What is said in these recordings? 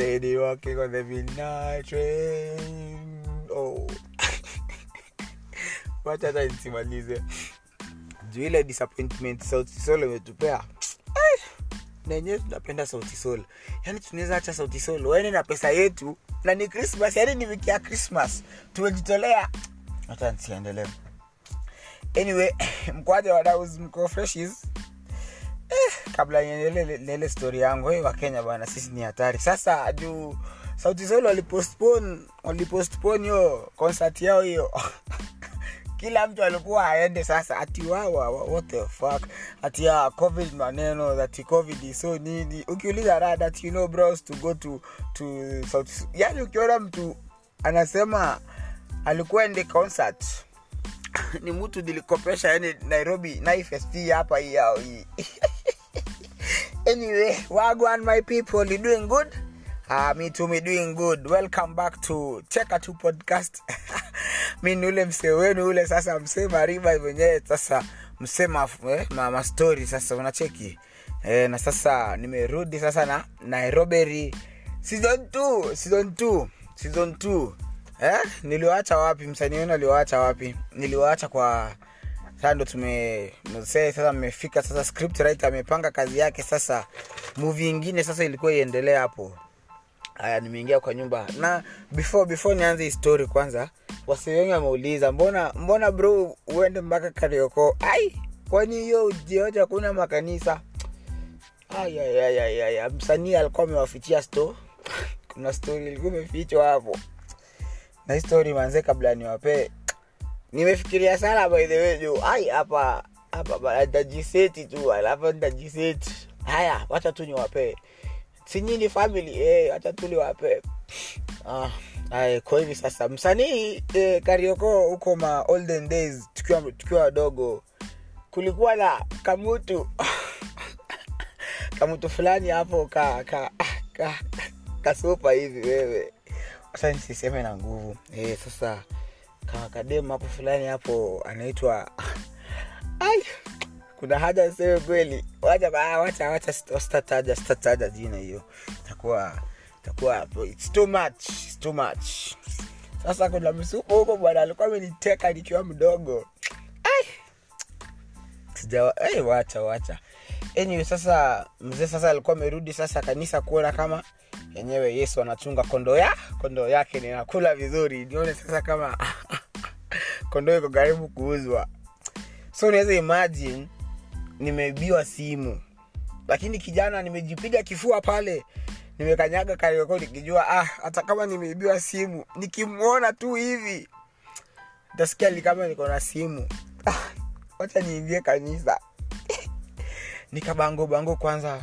steady walking on the midnight train. Oh. Wacha hata nisimalize. Juu ile disappointment sauti sol imetupea. Na yenyewe tunapenda sauti sol. Yaani tunaweza hacha sauti sol. Waende na pesa yetu. Na ni krismas yaani ni wiki ya krismas tumejitolea. Hata nsiendelee anyway mkwaja wadaus mko freshes eh, kabla niendelee ile story yangu. Hey, wakenya bana sisi ni hatari. Sasa juu sauti sol walipostpone hiyo concert yao hiyo. Kila mtu alikuwa aende sasa ati wawa what the fuck? Ati ya covid maneno that covid is so nini ukiuliza rada ati you know bros to go to to South yani ukiona mtu anasema alikuwa ende concert ni mtu nilikopesha yani nairobi naifest hapa hii hii anyway wagwan my people you doing good? Uh, me too me doing good. Welcome back to cheka tu podcast. Mi ni msee wenu ule sasa msee mariba mwenyewe sasa msee ma, eh, ma, story sasa unacheki? E, na sasa nimerudi sasa na nairobi. Season 2 season 2 season 2 eh niliwaacha wapi? Msanii wenu aliwaacha wapi? Niliwaacha kwa sasa ndo tume sasa mmefika sasa script writer amepanga kazi yake sasa movie ingine sasa ilikuwa iendelee hapo. Haya nimeingia kwa nyumba. Na before before nianze histori kwanza wasi wengi wameuliza mbona mbona bro uende mpaka karioko ai kwani hiyo ujioja kuna makanisa? Ai. msanii alikuwa amewafichia sto kuna story ilikuwa imefichwa hapo. Na hii story manze kabla niwapee nimefikiria sana by the way juu ai hapa hapa bana tu alafu nitajiseti haya wacha tu niwapee sinyini family eh, wacha tu niwapee ah, kwa hivi sasa msanii eh, karioko huko ma olden days tukiwa tukiwa wadogo kulikuwa na kamutu. Kamutu fulani hapo ka ka ka kasupa hivi wewe. Sasa nisiseme na nguvu. Eh, sasa kama kademu hapo fulani hapo anaitwa ai kuna haja niseme kweli. Wachawachawachastataja sitataja jina hiyo. Itakuwa itakuwa it's too much it's too much. Sasa kuna msuko huko bwana alikuwa ameniteka nikiwa mdogo. Wacha wacha. Anyway sasa mzee sasa alikuwa amerudi sasa kanisa kuona kama yenyewe yesu anachunga kondo ya kondo yake ninakula vizuri. Nione sasa kama kondoo iko karibu kuuzwa. So unaweza imagine nimeibiwa simu. Lakini kijana nimejipiga kifua pale nimekanyaga karioko nikijua ah hata kama nimeibiwa simu nikimwona tu hivi tasikia ni kama niko na simu. Ah, wacha niingie kanisa. Nikabango bango kwanza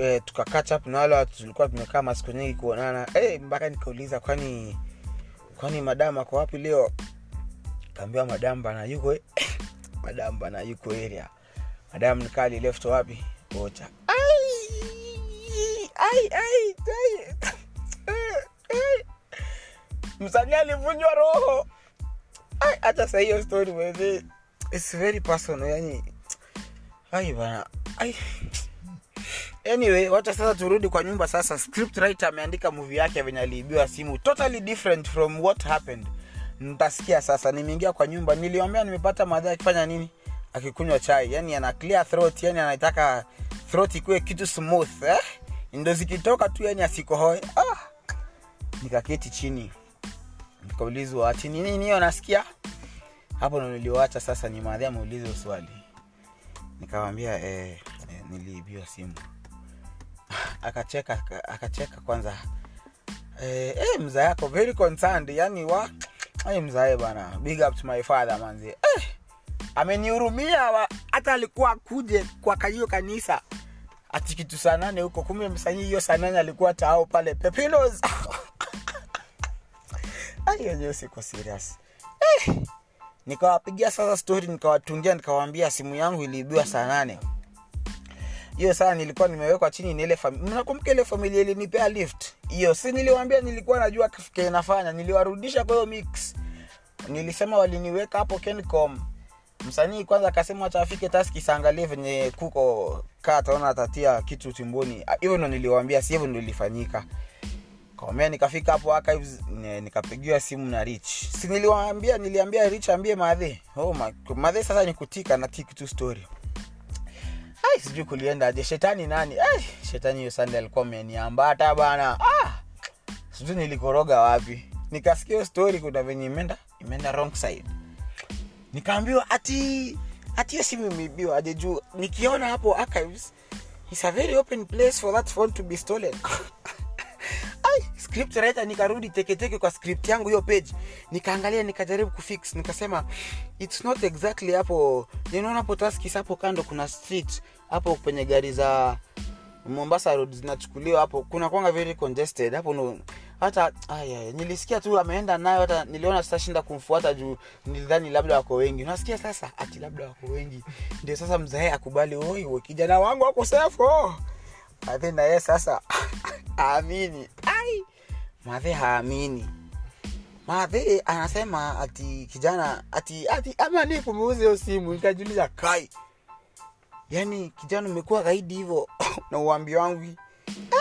eh, tukakachap na wale watu tulikuwa tumekaa masiku nyingi kuonana. Hey, mpaka nikauliza kwani kwani madamu ako wapi leo kaambiwa madam bana yuko madam bana yuko area. Madam nikali left wapi? Ocha ai ai ai ai. Eh. msanii alivunjwa roho. Hata sa hiyo story wewe it's very personal yani. Ai bana. Ai. Anyway wacha sasa turudi kwa nyumba sasa. Script writer ameandika movie yake venye aliibiwa simu. Totally different from what happened nitasikia sasa nimeingia kwa nyumba niliombea nimepata madha akifanya nini? Akikunywa chai yani ana clear throat yani anataka throat ikuwe kitu smooth eh? ndo zikitoka tu yani asikohoe. Ah. nikaketi chini nikaulizwa ati ni nini hiyo nasikia? Hapo ndo nilioacha sasa ni madhi ameulize swali nikamwambia eh, eh, niliibiwa simu. Akacheka akacheka kwanza. Eh, eh, mza yako very concerned yani wa ay mzae bana. Big up to my father manzi. Eh, amenihurumia hata alikuwa akuje kwa kahiyo kanisa. Ati kitu huko kumbe msanii hiyo saa alikuwa tao pale pepinos. Ayenyewe siko serious. Eh, nikawapigia sasa story nikawatungia nikawaambia simu yangu iliibiwa saa nane. Hiyo saa nilikuwa nimewekwa chini ni ile fami- mnakumbuka ile familia ilinipea lift hiyo si niliwambia nilikuwa najua nafanya niliwarudisha kwa hiyo mix. Nilisema waliniweka hapo kencom. Msanii kwanza akasema acha taski saangalie venye kuko kaa taona atatia kitu timboni Ah, hivyo ndo niliwambia si hivyo ndo ilifanyika. Kawambia nikafika hapo archives nikapigiwa simu na rich. Si niliwaambia niliambia rich ambie madhe. Oh, ma, madhe sasa ni kutika na tik tu story. Ai sijui kuliendaje shetani nani? Ai shetani hiyo sande alikuwa ameniambata bana. ah, sijui nilikoroga wapi. Nikasikia story kuna venye imeenda imeenda wrong side. Nikaambiwa ati ati simu imeibiwa aje juu? Nikiona hapo archives is a very open place for that phone to be stolen. Ai script writer nikarudi teketeke kwa script yangu hiyo page. Nikaangalia nikajaribu kufix. Nikasema it's not exactly hapo. Ninaona hapo taskis hapo kando kuna street. Hapo kwenye gari za mombasa road zinachukuliwa hapo. Kuna kwanga very congested. Hapo no, hata aya nilisikia tu ameenda nayo hata niliona sitashinda kumfuata juu nilidhani labda wako wengi. Unasikia sasa ati labda wako wengi. Ndio sasa mzae akubali oi kijana wangu wako safe oh. Madhe na sasa aamini ai madhe haamini. Madhe anasema ati kijana ati ati ama ni kumuuza hiyo simu nikajiuliza kai yani kijana umekuwa gaidi hivyo na uambi wangu.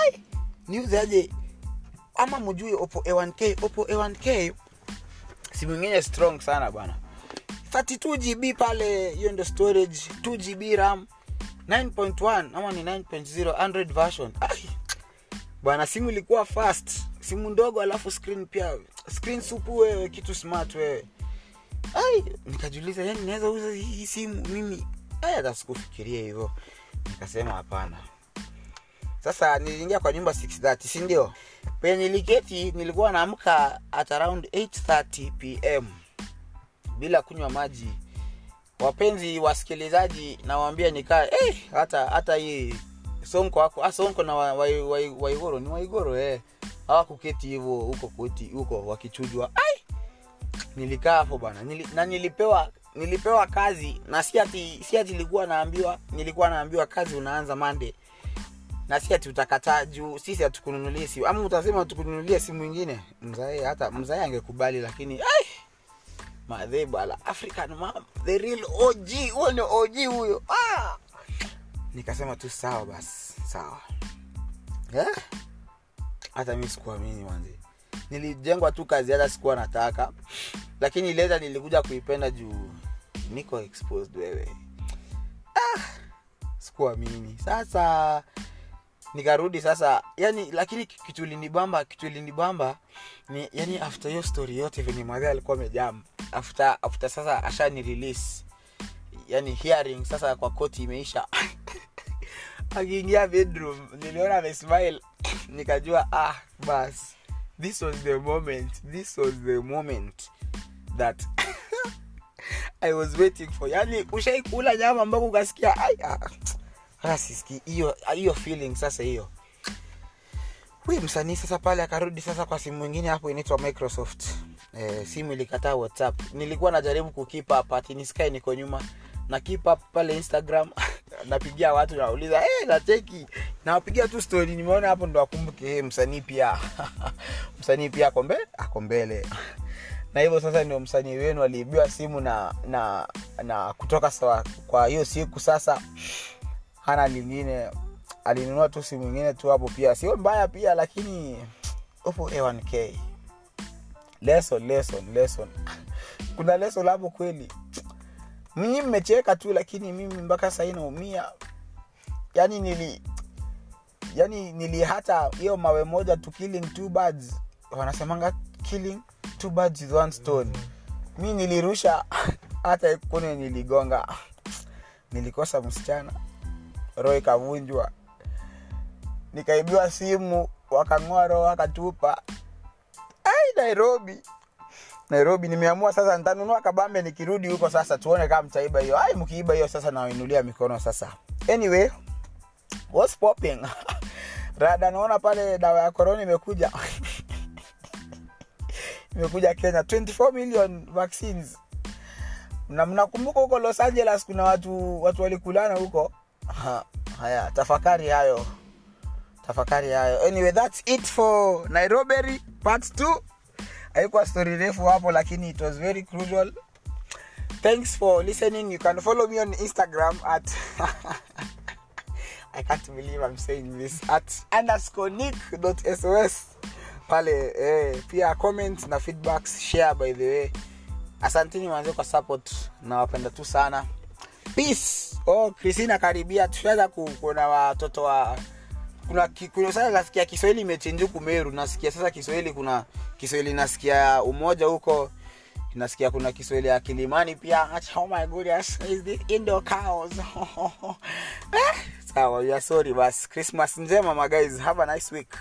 Ai niuzaje ama mjue opo a1k opo a1k simu ingine strong sana bana 32 gb pale hiyo ndio storage 2 gb ram 9.1 ama ni 9.0 android version. Ay. bwana simu ilikuwa fast. Simu ndogo alafu screen pia screen supu wewe kitu smart wewe. Ay, nikajiuliza yani naweza uza hii simu mimi? Hata sikufikiria hivyo. Nikasema hapana sasa niliingia kwa nyumba 630 sindio penye niliketi nilikuwa naamka at around 830 pm bila kunywa maji. Wapenzi wasikilizaji nawaambia nikaa hey, hata hata hii sonko wako ah, na wa- wa- wa- waigoro ni waigoro eh. Hawakuketi hivyo huko koti huko wakichujwa. Ai! Nilikaa hapo bana Nili, na nilipewa nilipewa kazi. Na si ati si ati ilikuwa naambiwa nilikuwa naambiwa kazi unaanza mande na si ati utakataa juu sisi hatukununulie simu. Ama utasema tukununulie simu ingine? Mzae hata mzae angekubali lakini ai! Madhe bala african mam the real og huo ni og huyo. Ah! nikasema tu sawa basi sawa. Yeah? hata mi sikuamini manzi nilijengwa tu kazi hata sikuwa nataka. Lakini leta nilikuja kuipenda juu niko exposed wewe. Ah! sikuamini. Sasa nikarudi sasa yani lakini kitu linibamba kitu linibamba ni yani after hiyo story yote venye madhe alikuwa amejam after after sasa ashani release yani hearing sasa kwa koti imeisha. Akiingia bedroom niliona amesmile nikajua ah bas this was the moment this was the moment that i was waiting for. Yani ushaikula nyama ambako ukasikia ah, siski hiyo hiyo feeling sasa hiyo. Huyu msanii sasa pale akarudi sasa kwa simu ingine hapo inaitwa microsoft. E, simu ilikataa whatsapp. Nilikuwa najaribu kukeep niko nyuma. Na keep pale instagram napigia watu nauliza hey, nacheki nawapigia tu story nimeona hapo ndo akumbuke hey, msanii pia. Msanii pia ako ako mbele. Na hivyo sasa ndio msanii wenu aliibiwa simu na na na kutoka sawa kwa hiyo siku sasa hana lingine. Alinunua tu simu ingine tu hapo pia. Sio mbaya pia lakini upo a1k lesson lesson lesson. Kuna lesson hapo kweli. Mimi mmecheka tu lakini mimi mpaka sahii naumia. Yani nili yani nili hata hiyo mawe moja tu killing two birds. Wanasemanga killing two birds with one stone. Mi nilirusha hata kune niligonga. Nilikosa msichana roho ikavunjwa. Nikaibiwa simu wakang'oa roho wakatupa. Ai nairobi. Nairobi nimeamua sasa nitanunua kabambe nikirudi huko sasa tuone kama mtaiba hiyo. Ai mkiiba hiyo sasa nawainulia mikono sasa. Anyway what's popping? Rada naona pale dawa ya korona imekuja. Imekuja kenya. 24 million vaccines. Na mnakumbuka huko los angeles kuna watu watu walikulana huko ha, haya tafakari hayo. Tafakari hayo. Anyway that's it for nairobi part 2 haikuwa story refu hapo lakini it was very crucial. Thanks for listening. You can follow me on instagram at i can't believe i'm saying this at underscore pale eh, pia comment na feedbacks share by the way. Asanteni manze kwa support. Nawapenda tu sana peace. Oh kristina karibia. Tushaweza ku- kuna watoto wa kuna, kuna sasa nasikia kiswahili imechenji kumeru. Nasikia sasa kiswahili kuna kiswahili nasikia umoja huko. Nasikia kuna kiswahili ya kilimani pia. Oh my goodness is this indo cows Eh, sawa sorry bas christmas njema my guys. Have a nice week